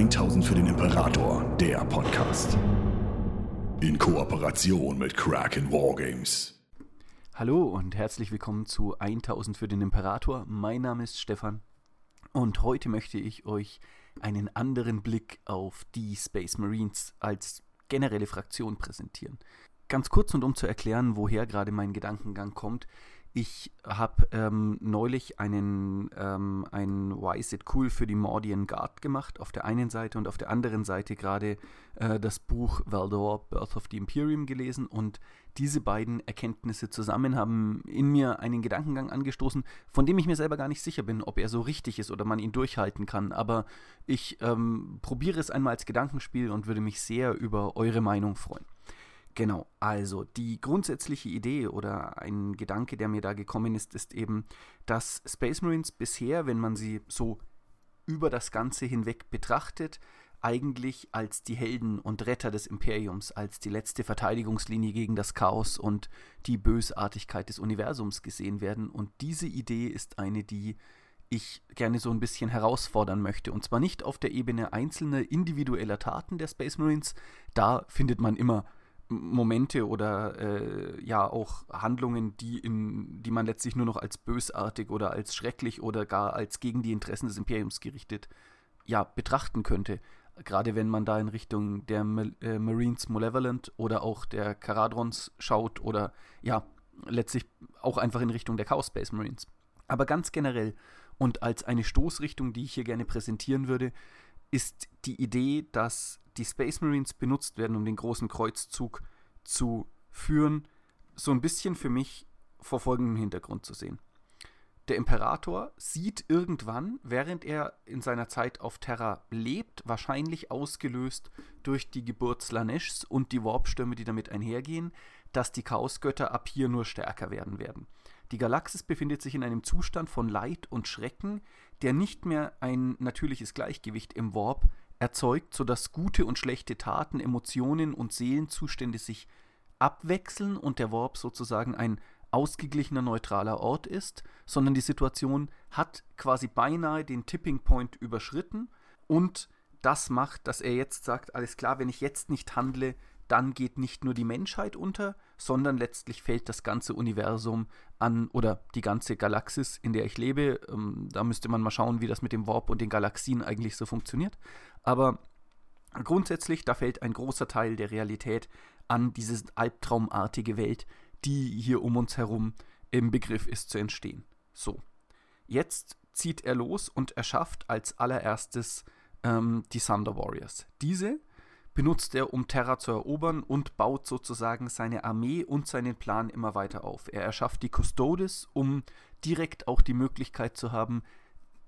1000 für den Imperator, der Podcast. In Kooperation mit Kraken Wargames. Hallo und herzlich willkommen zu 1000 für den Imperator. Mein Name ist Stefan und heute möchte ich euch einen anderen Blick auf die Space Marines als generelle Fraktion präsentieren. Ganz kurz und um zu erklären, woher gerade mein Gedankengang kommt. Ich habe ähm, neulich einen, ähm, ein Why is it cool für die Mordian Guard gemacht, auf der einen Seite und auf der anderen Seite gerade äh, das Buch Valdor, Birth of the Imperium gelesen und diese beiden Erkenntnisse zusammen haben in mir einen Gedankengang angestoßen, von dem ich mir selber gar nicht sicher bin, ob er so richtig ist oder man ihn durchhalten kann, aber ich ähm, probiere es einmal als Gedankenspiel und würde mich sehr über eure Meinung freuen. Genau, also die grundsätzliche Idee oder ein Gedanke, der mir da gekommen ist, ist eben, dass Space Marines bisher, wenn man sie so über das Ganze hinweg betrachtet, eigentlich als die Helden und Retter des Imperiums, als die letzte Verteidigungslinie gegen das Chaos und die Bösartigkeit des Universums gesehen werden. Und diese Idee ist eine, die ich gerne so ein bisschen herausfordern möchte. Und zwar nicht auf der Ebene einzelner individueller Taten der Space Marines. Da findet man immer Momente oder äh, ja auch Handlungen, die, in, die man letztlich nur noch als bösartig oder als schrecklich oder gar als gegen die Interessen des Imperiums gerichtet ja, betrachten könnte. Gerade wenn man da in Richtung der äh, Marines Malevolent oder auch der Caradrons schaut oder ja, letztlich auch einfach in Richtung der Chaos Space Marines. Aber ganz generell und als eine Stoßrichtung, die ich hier gerne präsentieren würde, ist die Idee, dass die Space Marines benutzt werden, um den großen Kreuzzug zu führen, so ein bisschen für mich vor folgendem Hintergrund zu sehen. Der Imperator sieht irgendwann, während er in seiner Zeit auf Terra lebt, wahrscheinlich ausgelöst durch die Geburt Slanesh und die Warpstürme, die damit einhergehen, dass die Chaosgötter ab hier nur stärker werden werden. Die Galaxis befindet sich in einem Zustand von Leid und Schrecken, der nicht mehr ein natürliches Gleichgewicht im Warp erzeugt, sodass gute und schlechte Taten, Emotionen und Seelenzustände sich abwechseln und der Warp sozusagen ein ausgeglichener, neutraler Ort ist, sondern die Situation hat quasi beinahe den Tipping Point überschritten und das macht, dass er jetzt sagt, alles klar, wenn ich jetzt nicht handle, dann geht nicht nur die Menschheit unter, sondern letztlich fällt das ganze Universum an oder die ganze Galaxis, in der ich lebe. Ähm, da müsste man mal schauen, wie das mit dem Warp und den Galaxien eigentlich so funktioniert. Aber grundsätzlich, da fällt ein großer Teil der Realität an diese albtraumartige Welt, die hier um uns herum im Begriff ist zu entstehen. So, jetzt zieht er los und erschafft als allererstes ähm, die Thunder Warriors. Diese benutzt er, um Terra zu erobern und baut sozusagen seine Armee und seinen Plan immer weiter auf. Er erschafft die Custodes, um direkt auch die Möglichkeit zu haben,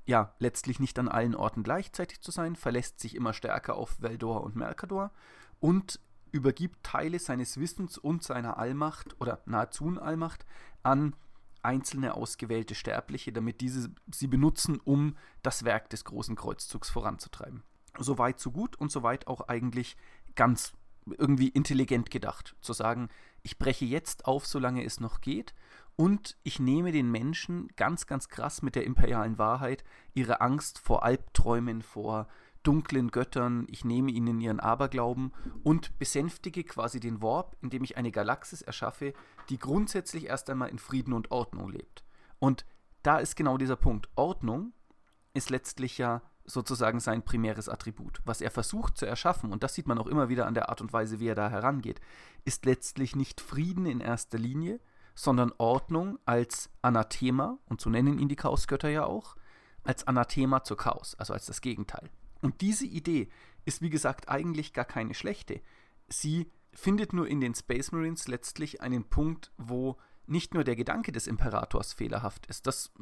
ja, letztlich nicht an allen Orten gleichzeitig zu sein, verlässt sich immer stärker auf Veldor und Mercador und übergibt Teile seines Wissens und seiner Allmacht oder nahezu Allmacht an einzelne ausgewählte Sterbliche, damit diese sie benutzen, um das Werk des großen Kreuzzugs voranzutreiben so weit, so gut und so weit auch eigentlich ganz irgendwie intelligent gedacht. Zu sagen, ich breche jetzt auf, solange es noch geht. Und ich nehme den Menschen ganz, ganz krass mit der imperialen Wahrheit ihre Angst vor Albträumen, vor dunklen Göttern, ich nehme ihnen ihren Aberglauben und besänftige quasi den Warp, indem ich eine Galaxis erschaffe, die grundsätzlich erst einmal in Frieden und Ordnung lebt. Und da ist genau dieser Punkt. Ordnung ist letztlich ja sozusagen sein primäres Attribut. Was er versucht zu erschaffen, und das sieht man auch immer wieder an der Art und Weise, wie er da herangeht, ist letztlich nicht Frieden in erster Linie, sondern Ordnung als Anathema, und so nennen ihn die Chaosgötter ja auch, als Anathema zur Chaos, also als das Gegenteil. Und diese Idee ist, wie gesagt, eigentlich gar keine schlechte. Sie findet nur in den Space Marines letztlich einen Punkt, wo nicht nur der Gedanke des Imperators fehlerhaft ist, das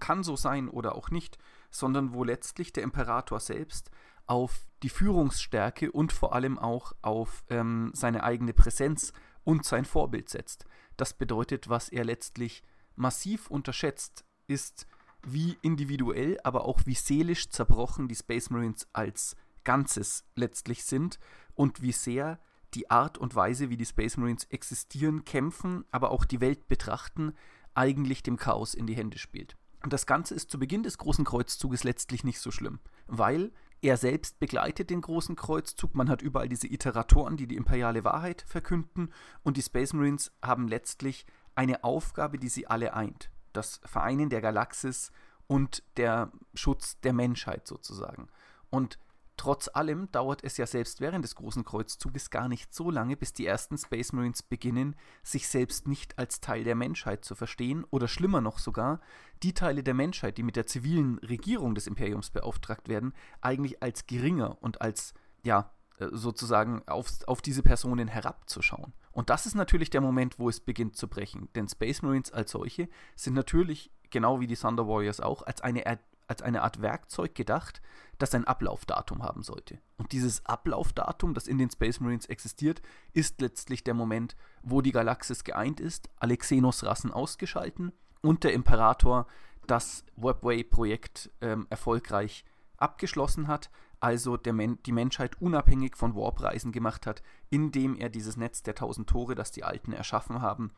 kann so sein oder auch nicht, sondern wo letztlich der Imperator selbst auf die Führungsstärke und vor allem auch auf ähm, seine eigene Präsenz und sein Vorbild setzt. Das bedeutet, was er letztlich massiv unterschätzt, ist, wie individuell, aber auch wie seelisch zerbrochen die Space Marines als Ganzes letztlich sind und wie sehr die Art und Weise, wie die Space Marines existieren, kämpfen, aber auch die Welt betrachten, eigentlich dem Chaos in die Hände spielt. Und das Ganze ist zu Beginn des Großen Kreuzzuges letztlich nicht so schlimm, weil Er selbst begleitet den großen Kreuzzug. Man hat überall diese Iteratoren, die die imperiale Wahrheit verkünden. Und die Space Marines haben letztlich eine Aufgabe, die sie alle eint. Das Vereinen der Galaxis und der Schutz der Menschheit sozusagen. Und Trotz allem dauert es ja selbst während des großen Kreuzzuges gar nicht so lange, bis die ersten Space Marines beginnen, sich selbst nicht als Teil der Menschheit zu verstehen oder schlimmer noch sogar, die Teile der Menschheit, die mit der zivilen Regierung des Imperiums beauftragt werden, eigentlich als geringer und als, ja, äh, sozusagen auf, auf diese Personen herabzuschauen. Und das ist natürlich der Moment, wo es beginnt zu brechen. Denn Space Marines als solche sind natürlich, genau wie die Thunder Warriors auch, als eine als eine Art Werkzeug gedacht, das ein Ablaufdatum haben sollte. Und dieses Ablaufdatum, das in den Space Marines existiert, ist letztlich der Moment, wo die Galaxis geeint ist, alle Xenos-Rassen ausgeschalten und der Imperator das Webway-Projekt ähm, erfolgreich abgeschlossen hat, also Men die Menschheit unabhängig von Warp-Reisen gemacht hat, indem er dieses Netz der tausend Tore, das die Alten erschaffen haben,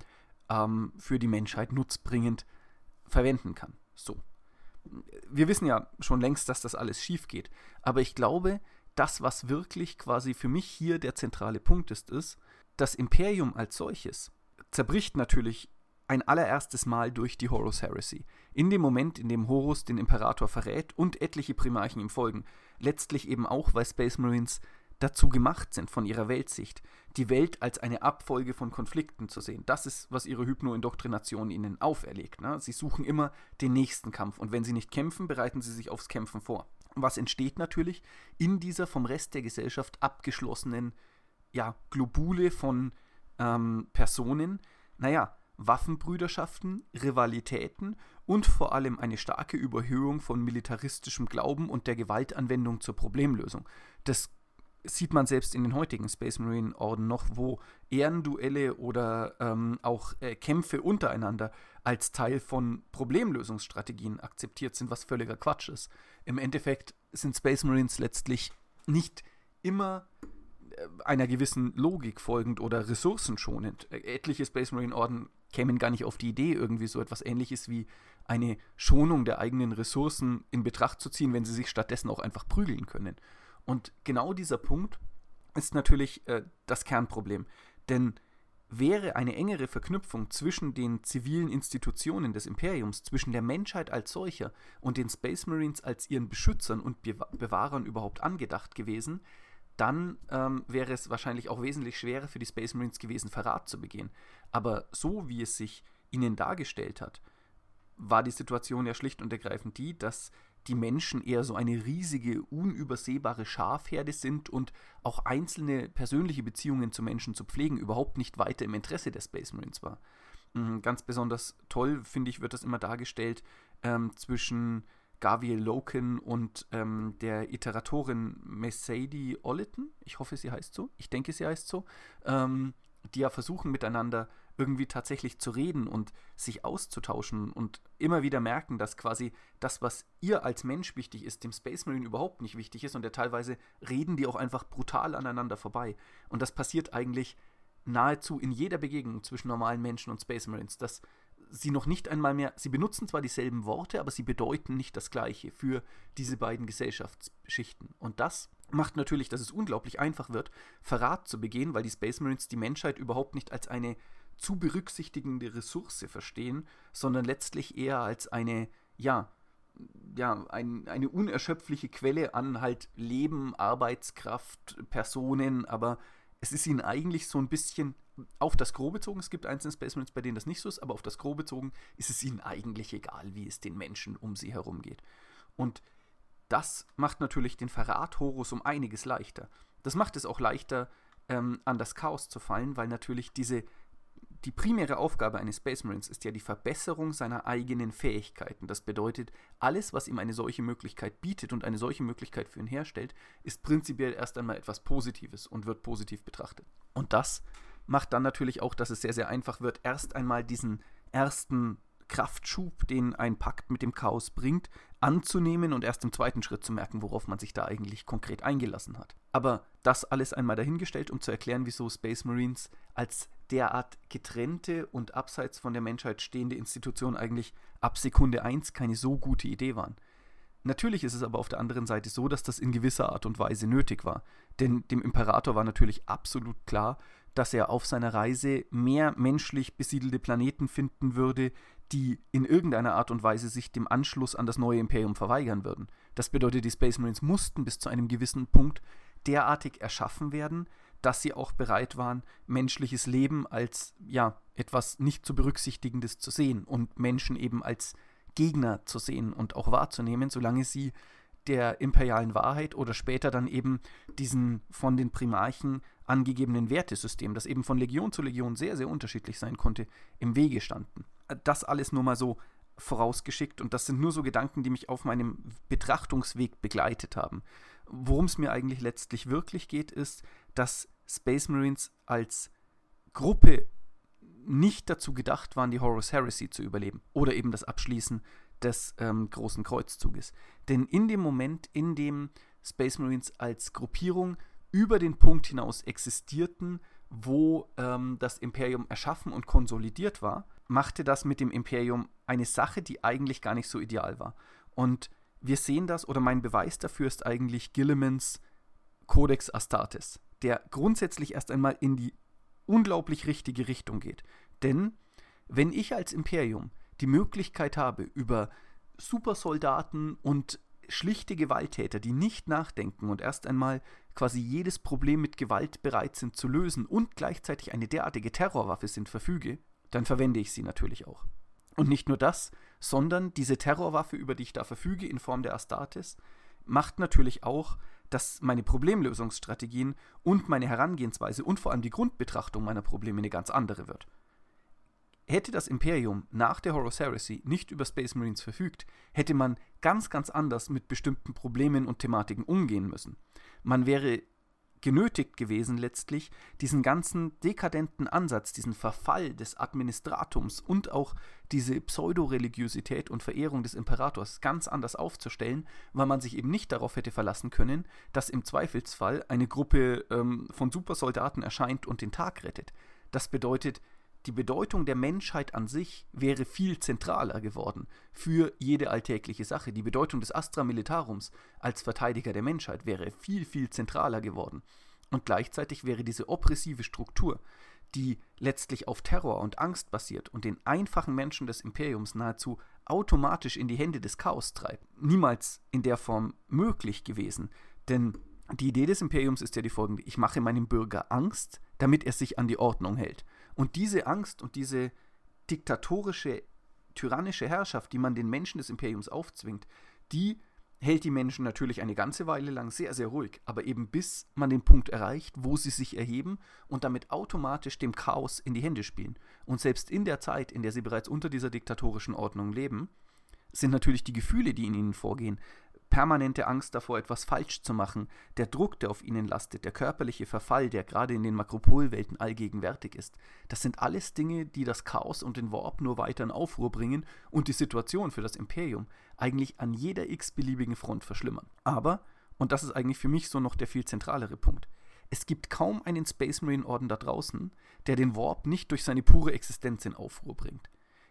ähm, für die Menschheit nutzbringend verwenden kann. So wir wissen ja schon längst, dass das alles schief geht. Aber ich glaube, das, was wirklich quasi für mich hier der zentrale Punkt ist, ist, das Imperium als solches zerbricht natürlich ein allererstes Mal durch die Horus Heresy. In dem Moment, in dem Horus den Imperator verrät und etliche Primarchen ihm folgen. Letztlich eben auch, weil Space Marines dazu gemacht sind von ihrer Weltsicht, die Welt als eine Abfolge von Konflikten zu sehen. Das ist, was ihre Hypno-Indoktrination ihnen auferlegt. Ne? Sie suchen immer den nächsten Kampf und wenn sie nicht kämpfen, bereiten sie sich aufs Kämpfen vor. Was entsteht natürlich in dieser vom Rest der Gesellschaft abgeschlossenen ja, Globule von ähm, Personen? Naja, Waffenbrüderschaften, Rivalitäten und vor allem eine starke Überhöhung von militaristischem Glauben und der Gewaltanwendung zur Problemlösung. Das sieht man selbst in den heutigen Space Marine Orden noch, wo Ehrenduelle oder ähm, auch äh, Kämpfe untereinander als Teil von Problemlösungsstrategien akzeptiert sind, was völliger Quatsch ist. Im Endeffekt sind Space Marines letztlich nicht immer äh, einer gewissen Logik folgend oder ressourcenschonend. Etliche Space Marine Orden kämen gar nicht auf die Idee, irgendwie so etwas ähnliches wie eine Schonung der eigenen Ressourcen in Betracht zu ziehen, wenn sie sich stattdessen auch einfach prügeln können. Und genau dieser Punkt ist natürlich äh, das Kernproblem. Denn wäre eine engere Verknüpfung zwischen den zivilen Institutionen des Imperiums, zwischen der Menschheit als solcher und den Space Marines als ihren Beschützern und Bewahrern überhaupt angedacht gewesen, dann ähm, wäre es wahrscheinlich auch wesentlich schwerer für die Space Marines gewesen, Verrat zu begehen. Aber so wie es sich ihnen dargestellt hat, war die Situation ja schlicht und ergreifend die, dass die Menschen eher so eine riesige, unübersehbare Schafherde sind und auch einzelne persönliche Beziehungen zu Menschen zu pflegen überhaupt nicht weiter im Interesse der Space Marines war. Mhm, ganz besonders toll, finde ich, wird das immer dargestellt ähm, zwischen Gaviel Loken und ähm, der Iteratorin Mercedes Olleton. Ich hoffe, sie heißt so. Ich denke, sie heißt so. Ähm, die ja versuchen miteinander irgendwie tatsächlich zu reden und sich auszutauschen und immer wieder merken, dass quasi das, was ihr als Mensch wichtig ist, dem Space Marine überhaupt nicht wichtig ist und der teilweise reden die auch einfach brutal aneinander vorbei. Und das passiert eigentlich nahezu in jeder Begegnung zwischen normalen Menschen und Space Marines, dass sie noch nicht einmal mehr, sie benutzen zwar dieselben Worte, aber sie bedeuten nicht das Gleiche für diese beiden Gesellschaftsschichten. Und das macht natürlich, dass es unglaublich einfach wird, Verrat zu begehen, weil die Space Marines die Menschheit überhaupt nicht als eine zu berücksichtigende Ressource verstehen, sondern letztlich eher als eine, ja, ja, ein, eine unerschöpfliche Quelle an halt Leben, Arbeitskraft, Personen, aber es ist ihnen eigentlich so ein bisschen auf das Grobe bezogen, es gibt einzelne Space Marines, bei denen das nicht so ist, aber auf das Grobe bezogen ist es ihnen eigentlich egal, wie es den Menschen um sie herum geht. Und das macht natürlich den Verrat Horus um einiges leichter. Das macht es auch leichter, ähm, an das Chaos zu fallen, weil natürlich diese die primäre Aufgabe eines Space Marines ist ja die Verbesserung seiner eigenen Fähigkeiten. Das bedeutet, alles, was ihm eine solche Möglichkeit bietet und eine solche Möglichkeit für ihn herstellt, ist prinzipiell erst einmal etwas Positives und wird positiv betrachtet. Und das macht dann natürlich auch, dass es sehr, sehr einfach wird, erst einmal diesen ersten Kraftschub, den ein Pakt mit dem Chaos bringt, anzunehmen und erst im zweiten Schritt zu merken, worauf man sich da eigentlich konkret eingelassen hat. Aber das alles einmal dahingestellt, um zu erklären, wieso Space Marines als derart getrennte und abseits von der Menschheit stehende Institution eigentlich ab Sekunde 1 keine so gute Idee waren. Natürlich ist es aber auf der anderen Seite so, dass das in gewisser Art und Weise nötig war. Denn dem Imperator war natürlich absolut klar, dass er auf seiner Reise mehr menschlich besiedelte Planeten finden würde, die in irgendeiner Art und Weise sich dem Anschluss an das neue Imperium verweigern würden. Das bedeutet, die Space Marines mussten bis zu einem gewissen Punkt derartig erschaffen werden, dass sie auch bereit waren, menschliches Leben als ja etwas nicht zu berücksichtigendes zu sehen und Menschen eben als Gegner zu sehen und auch wahrzunehmen, solange sie der imperialen Wahrheit oder später dann eben diesen von den Primarchen angegebenen Wertesystem, das eben von Legion zu Legion sehr, sehr unterschiedlich sein konnte, im Wege standen. Das alles nur mal so vorausgeschickt und das sind nur so Gedanken, die mich auf meinem Betrachtungsweg begleitet haben. Worum es mir eigentlich letztlich wirklich geht, ist, dass Space Marines als Gruppe nicht dazu gedacht waren, die Horus Heresy zu überleben oder eben das Abschließen des ähm, großen Kreuzzuges. Denn in dem Moment, in dem Space Marines als Gruppierung über den Punkt hinaus existierten, wo ähm, das Imperium erschaffen und konsolidiert war, machte das mit dem Imperium eine Sache, die eigentlich gar nicht so ideal war. Und wir sehen das, oder mein Beweis dafür ist eigentlich Gillimans Codex Astartes, der grundsätzlich erst einmal in die unglaublich richtige Richtung geht. Denn wenn ich als Imperium die Möglichkeit habe, über Supersoldaten und schlichte Gewalttäter, die nicht nachdenken und erst einmal quasi jedes Problem mit Gewalt bereit sind zu lösen und gleichzeitig eine derartige Terrorwaffe sind, verfüge, dann verwende ich sie natürlich auch. Und nicht nur das, sondern diese Terrorwaffe, über die ich da verfüge in Form der Astartes, macht natürlich auch, dass meine Problemlösungsstrategien und meine Herangehensweise und vor allem die Grundbetrachtung meiner Probleme eine ganz andere wird. Hätte das Imperium nach der Horus Heresy nicht über Space Marines verfügt, hätte man ganz, ganz anders mit bestimmten Problemen und Thematiken umgehen müssen. Man wäre genötigt gewesen, letztlich diesen ganzen dekadenten Ansatz, diesen Verfall des Administratums und auch diese Pseudoreligiosität und Verehrung des Imperators ganz anders aufzustellen, weil man sich eben nicht darauf hätte verlassen können, dass im Zweifelsfall eine Gruppe ähm, von Supersoldaten erscheint und den Tag rettet. Das bedeutet, die Bedeutung der Menschheit an sich wäre viel zentraler geworden für jede alltägliche Sache. Die Bedeutung des Astra Militarums als Verteidiger der Menschheit wäre viel, viel zentraler geworden. Und gleichzeitig wäre diese oppressive Struktur, die letztlich auf Terror und Angst basiert und den einfachen Menschen des Imperiums nahezu automatisch in die Hände des Chaos treibt, niemals in der Form möglich gewesen. Denn die Idee des Imperiums ist ja die folgende: Ich mache meinem Bürger Angst, damit er sich an die Ordnung hält. Und diese Angst und diese diktatorische, tyrannische Herrschaft, die man den Menschen des Imperiums aufzwingt, die hält die Menschen natürlich eine ganze Weile lang sehr, sehr ruhig, aber eben bis man den Punkt erreicht, wo sie sich erheben und damit automatisch dem Chaos in die Hände spielen. Und selbst in der Zeit, in der sie bereits unter dieser diktatorischen Ordnung leben, sind natürlich die Gefühle, die in ihnen vorgehen, permanente Angst davor, etwas falsch zu machen, der Druck, der auf ihnen lastet, der körperliche Verfall, der gerade in den Makropolwelten allgegenwärtig ist, das sind alles Dinge, die das Chaos und den Warp nur weiter in Aufruhr bringen und die Situation für das Imperium eigentlich an jeder x-beliebigen Front verschlimmern. Aber, und das ist eigentlich für mich so noch der viel zentralere Punkt, es gibt kaum einen Space Marine Orden da draußen, der den Warp nicht durch seine pure Existenz in Aufruhr bringt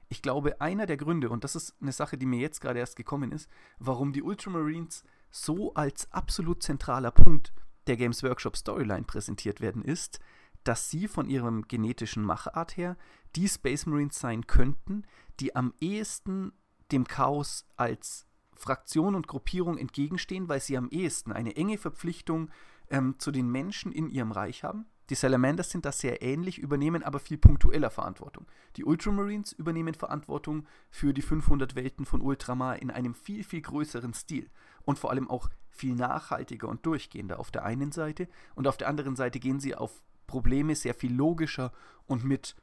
ich glaube, einer der Gründe, und das ist eine Sache, die mir jetzt gerade erst gekommen ist, warum die Ultramarines so als absolut zentraler Punkt der Games Workshop Storyline präsentiert werden, ist, dass sie von ihrem genetischen Machart her die Space Marines sein könnten, die am ehesten dem Chaos als Fraktion und Gruppierung entgegenstehen, weil sie am ehesten eine enge Verpflichtung ähm, zu den Menschen in ihrem Reich haben, die Salamanders sind da sehr ähnlich, übernehmen aber viel punktueller Verantwortung. Die Ultramarines übernehmen Verantwortung für die 500 Welten von Ultramar in einem viel, viel größeren Stil und vor allem auch viel nachhaltiger und durchgehender auf der einen Seite und auf der anderen Seite gehen sie auf Probleme sehr viel logischer und mit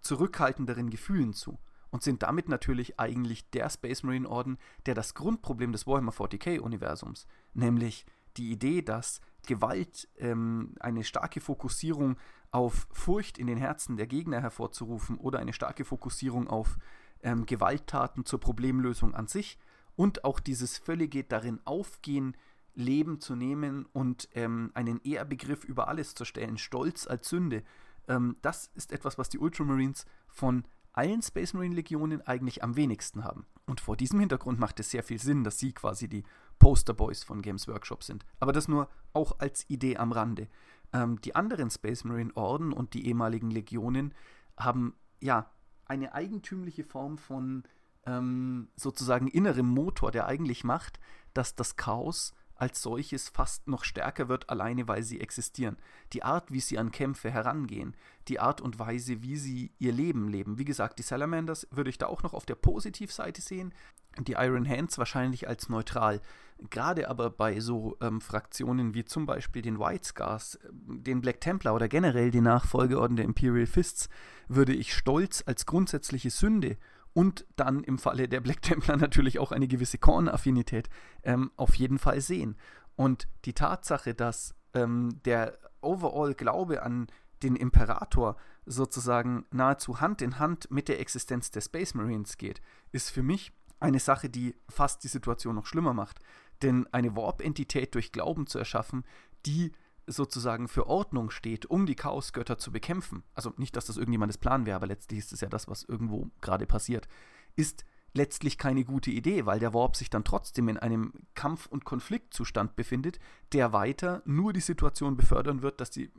zurückhaltenderen Gefühlen zu und sind damit natürlich eigentlich der Space Marine Orden, der das Grundproblem des Warhammer 40k Universums, nämlich die Idee, dass Gewalt, ähm, eine starke Fokussierung auf Furcht in den Herzen der Gegner hervorzurufen oder eine starke Fokussierung auf ähm, Gewalttaten zur Problemlösung an sich und auch dieses völlige darin aufgehen, Leben zu nehmen und ähm, einen Ehrbegriff über alles zu stellen, Stolz als Sünde. Ähm, das ist etwas, was die Ultramarines von allen Space Marine Legionen eigentlich am wenigsten haben. Und vor diesem Hintergrund macht es sehr viel Sinn, dass sie quasi die Posterboys von Games Workshop sind. Aber das nur auch als Idee am Rande. Ähm, die anderen Space Marine Orden und die ehemaligen Legionen haben ja eine eigentümliche Form von ähm, sozusagen innerem Motor, der eigentlich macht, dass das Chaos als solches fast noch stärker wird, alleine weil sie existieren. Die Art, wie sie an Kämpfe herangehen, die Art und Weise, wie sie ihr Leben leben. Wie gesagt, die Salamanders würde ich da auch noch auf der Positivseite sehen, die Iron Hands wahrscheinlich als neutral. Gerade aber bei so ähm, Fraktionen wie zum Beispiel den White Scars, äh, den Black Templar oder generell die Nachfolgeorden der Imperial Fists, würde ich Stolz als grundsätzliche Sünde und dann im Falle der Black Templar natürlich auch eine gewisse Korn-Affinität ähm, auf jeden Fall sehen. Und die Tatsache, dass ähm, der Overall-Glaube an den Imperator sozusagen nahezu Hand in Hand mit der Existenz der Space Marines geht, ist für mich eine Sache, die fast die Situation noch schlimmer macht. Denn eine Warp-Entität durch Glauben zu erschaffen, die sozusagen für Ordnung steht, um die Chaosgötter zu bekämpfen, also nicht, dass das irgendjemandes Plan wäre, aber letztlich ist es ja das, was irgendwo gerade passiert, ist letztlich keine gute Idee, weil der Warp sich dann trotzdem in einem Kampf- und Konfliktzustand befindet, der weiter nur die Situation befördern wird, dass, die,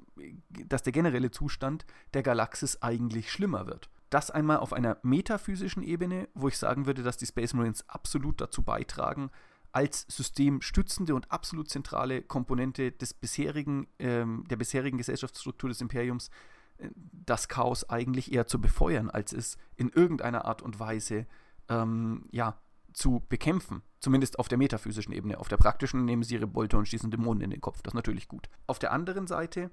dass der generelle Zustand der Galaxis eigentlich schlimmer wird. Das einmal auf einer metaphysischen Ebene, wo ich sagen würde, dass die Space Marines absolut dazu beitragen, als systemstützende und absolut zentrale Komponente des bisherigen, ähm, der bisherigen Gesellschaftsstruktur des Imperiums äh, das Chaos eigentlich eher zu befeuern, als es in irgendeiner Art und Weise ähm, ja, zu bekämpfen. Zumindest auf der metaphysischen Ebene. Auf der praktischen nehmen sie ihre Bolter und schießen Dämonen in den Kopf. Das ist natürlich gut. Auf der anderen Seite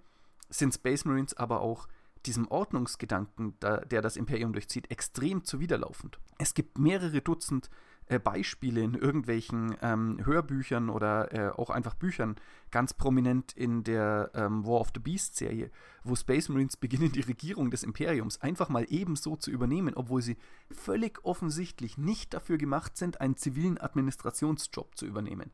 sind Space Marines aber auch diesem Ordnungsgedanken, der das Imperium durchzieht, extrem zuwiderlaufend. Es gibt mehrere Dutzend äh, Beispiele in irgendwelchen ähm, Hörbüchern oder äh, auch einfach Büchern, ganz prominent in der ähm, War of the Beast Serie, wo Space Marines beginnen, die Regierung des Imperiums einfach mal ebenso zu übernehmen, obwohl sie völlig offensichtlich nicht dafür gemacht sind, einen zivilen Administrationsjob zu übernehmen.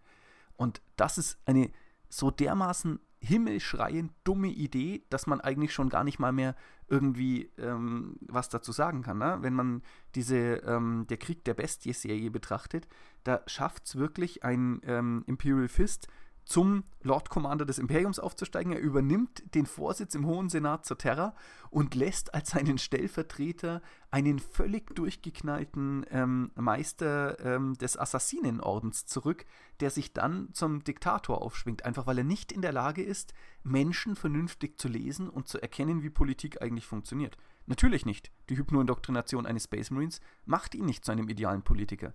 Und das ist eine so dermaßen himmelschreiend dumme Idee, dass man eigentlich schon gar nicht mal mehr irgendwie ähm, was dazu sagen kann. Ne? Wenn man diese ähm, Der Krieg der Bestie-Serie betrachtet, da schafft es wirklich ein ähm, Imperial Fist zum Lord Commander des Imperiums aufzusteigen. Er übernimmt den Vorsitz im Hohen Senat zur Terra und lässt als seinen Stellvertreter einen völlig durchgeknallten ähm, Meister ähm, des Assassinenordens zurück, der sich dann zum Diktator aufschwingt, einfach weil er nicht in der Lage ist, Menschen vernünftig zu lesen und zu erkennen, wie Politik eigentlich funktioniert. Natürlich nicht. Die Hypnoindoktrination eines Space Marines macht ihn nicht zu einem idealen Politiker.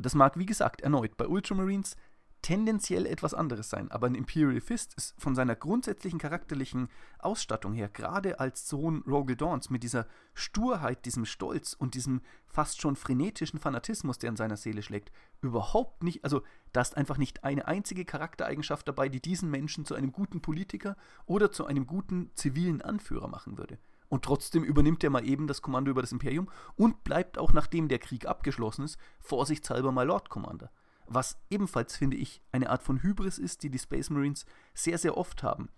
Das mag, wie gesagt, erneut bei Ultramarines tendenziell etwas anderes sein, aber ein Imperial Fist ist von seiner grundsätzlichen charakterlichen Ausstattung her, gerade als Sohn Rogel Dawns, mit dieser Sturheit, diesem Stolz und diesem fast schon frenetischen Fanatismus, der in seiner Seele schlägt, überhaupt nicht, also da ist einfach nicht eine einzige Charaktereigenschaft dabei, die diesen Menschen zu einem guten Politiker oder zu einem guten zivilen Anführer machen würde. Und trotzdem übernimmt er mal eben das Kommando über das Imperium und bleibt auch nachdem der Krieg abgeschlossen ist, vorsichtshalber mal Lord Commander. Was ebenfalls, finde ich, eine Art von Hybris ist, die die Space Marines sehr, sehr oft haben.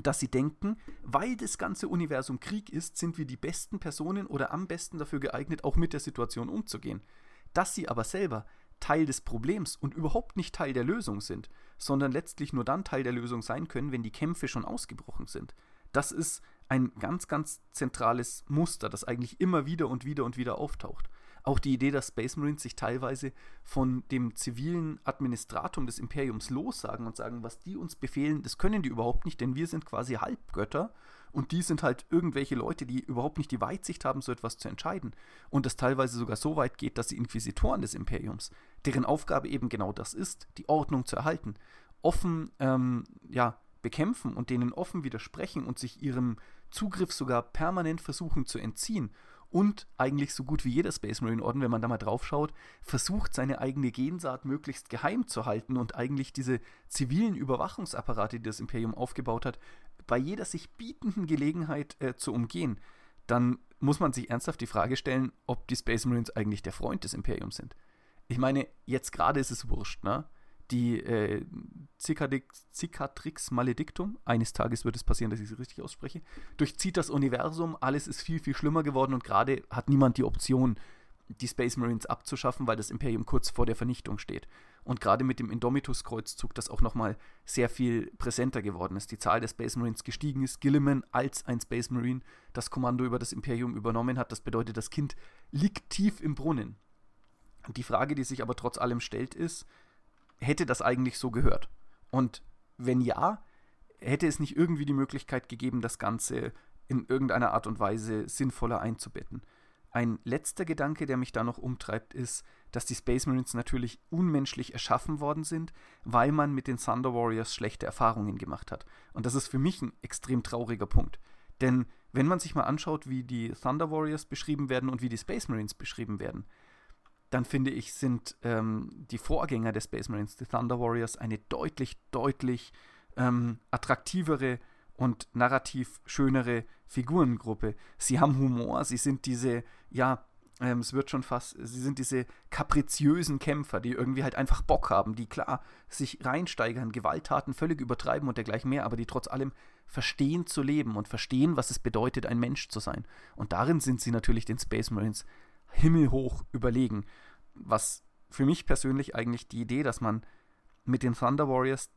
Dass sie denken, weil das ganze Universum Krieg ist, sind wir die besten Personen oder am besten dafür geeignet, auch mit der Situation umzugehen. Dass sie aber selber Teil des Problems und überhaupt nicht Teil der Lösung sind, sondern letztlich nur dann Teil der Lösung sein können, wenn die Kämpfe schon ausgebrochen sind. Das ist ein ganz, ganz zentrales Muster, das eigentlich immer wieder und wieder und wieder auftaucht. Auch die Idee, dass Space Marines sich teilweise von dem zivilen Administratum des Imperiums lossagen und sagen, was die uns befehlen, das können die überhaupt nicht, denn wir sind quasi Halbgötter und die sind halt irgendwelche Leute, die überhaupt nicht die Weitsicht haben, so etwas zu entscheiden. Und das teilweise sogar so weit geht, dass die Inquisitoren des Imperiums, deren Aufgabe eben genau das ist, die Ordnung zu erhalten, offen ähm, ja, bekämpfen und denen offen widersprechen und sich ihrem Zugriff sogar permanent versuchen zu entziehen und eigentlich so gut wie jeder Space Marine Orden, wenn man da mal drauf schaut, versucht seine eigene Gensaat möglichst geheim zu halten und eigentlich diese zivilen Überwachungsapparate, die das Imperium aufgebaut hat, bei jeder sich bietenden Gelegenheit äh, zu umgehen, dann muss man sich ernsthaft die Frage stellen, ob die Space Marines eigentlich der Freund des Imperiums sind. Ich meine, jetzt gerade ist es wurscht, ne? Die äh, Cicatrix Maledictum, eines Tages wird es passieren, dass ich sie richtig ausspreche, durchzieht das Universum, alles ist viel, viel schlimmer geworden und gerade hat niemand die Option, die Space Marines abzuschaffen, weil das Imperium kurz vor der Vernichtung steht. Und gerade mit dem Indomitus-Kreuzzug, das auch nochmal sehr viel präsenter geworden ist. Die Zahl der Space Marines gestiegen ist. Gilliman als ein Space Marine das Kommando über das Imperium übernommen hat. Das bedeutet, das Kind liegt tief im Brunnen. Die Frage, die sich aber trotz allem stellt, ist, hätte das eigentlich so gehört? Und wenn ja, hätte es nicht irgendwie die Möglichkeit gegeben, das Ganze in irgendeiner Art und Weise sinnvoller einzubetten? Ein letzter Gedanke, der mich da noch umtreibt, ist, dass die Space Marines natürlich unmenschlich erschaffen worden sind, weil man mit den Thunder Warriors schlechte Erfahrungen gemacht hat. Und das ist für mich ein extrem trauriger Punkt. Denn wenn man sich mal anschaut, wie die Thunder Warriors beschrieben werden und wie die Space Marines beschrieben werden, dann finde ich, sind ähm, die Vorgänger der Space Marines, die Thunder Warriors, eine deutlich, deutlich ähm, attraktivere und narrativ schönere Figurengruppe. Sie haben Humor, sie sind diese, ja, ähm, es wird schon fast, sie sind diese kapriziösen Kämpfer, die irgendwie halt einfach Bock haben, die klar sich reinsteigern, Gewalttaten völlig übertreiben und dergleichen mehr, aber die trotz allem verstehen zu leben und verstehen, was es bedeutet, ein Mensch zu sein. Und darin sind sie natürlich den Space Marines himmelhoch überlegen. Was für mich persönlich eigentlich die Idee, dass man mit den Thunder Warriors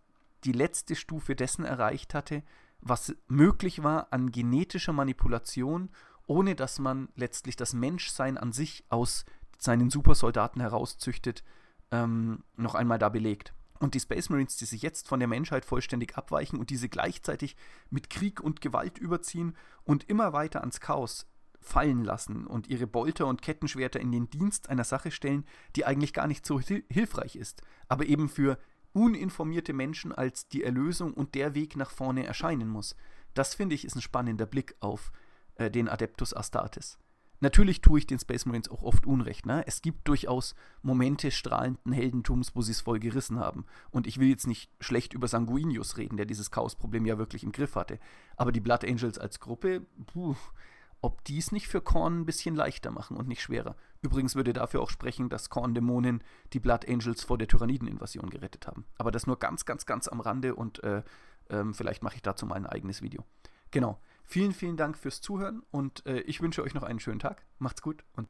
die letzte Stufe dessen erreicht hatte, was möglich war an genetischer Manipulation, ohne dass man letztlich das Menschsein an sich aus seinen Supersoldaten herauszüchtet, ähm, noch einmal da belegt. Und die Space Marines, die sich jetzt von der Menschheit vollständig abweichen und diese gleichzeitig mit Krieg und Gewalt überziehen und immer weiter ans Chaos fallen lassen und ihre Bolter und Kettenschwerter in den Dienst einer Sache stellen, die eigentlich gar nicht so hilfreich ist, aber eben für uninformierte Menschen als die Erlösung und der Weg nach vorne erscheinen muss. Das finde ich ist ein spannender Blick auf äh, den Adeptus Astartes. Natürlich tue ich den Space Marines auch oft Unrecht. Ne? Es gibt durchaus Momente strahlenden Heldentums, wo sie es voll gerissen haben. Und ich will jetzt nicht schlecht über Sanguinius reden, der dieses Chaosproblem ja wirklich im Griff hatte. Aber die Blood Angels als Gruppe, puh, ob die es nicht für Korn ein bisschen leichter machen und nicht schwerer. Übrigens würde dafür auch sprechen, dass Korn-Dämonen die Blood Angels vor der Tyranniden-Invasion gerettet haben. Aber das nur ganz, ganz, ganz am Rande und äh, ähm, vielleicht mache ich dazu mal ein eigenes Video. Genau. Vielen, vielen Dank fürs Zuhören und äh, ich wünsche euch noch einen schönen Tag. Macht's gut und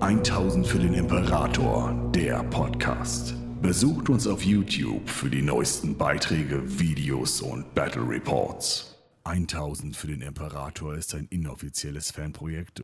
1000 für den Imperator, der Podcast. Besucht uns auf YouTube für die neuesten Beiträge, Videos und Battle Reports. 1000 für den Imperator ist ein inoffizielles Fanprojekt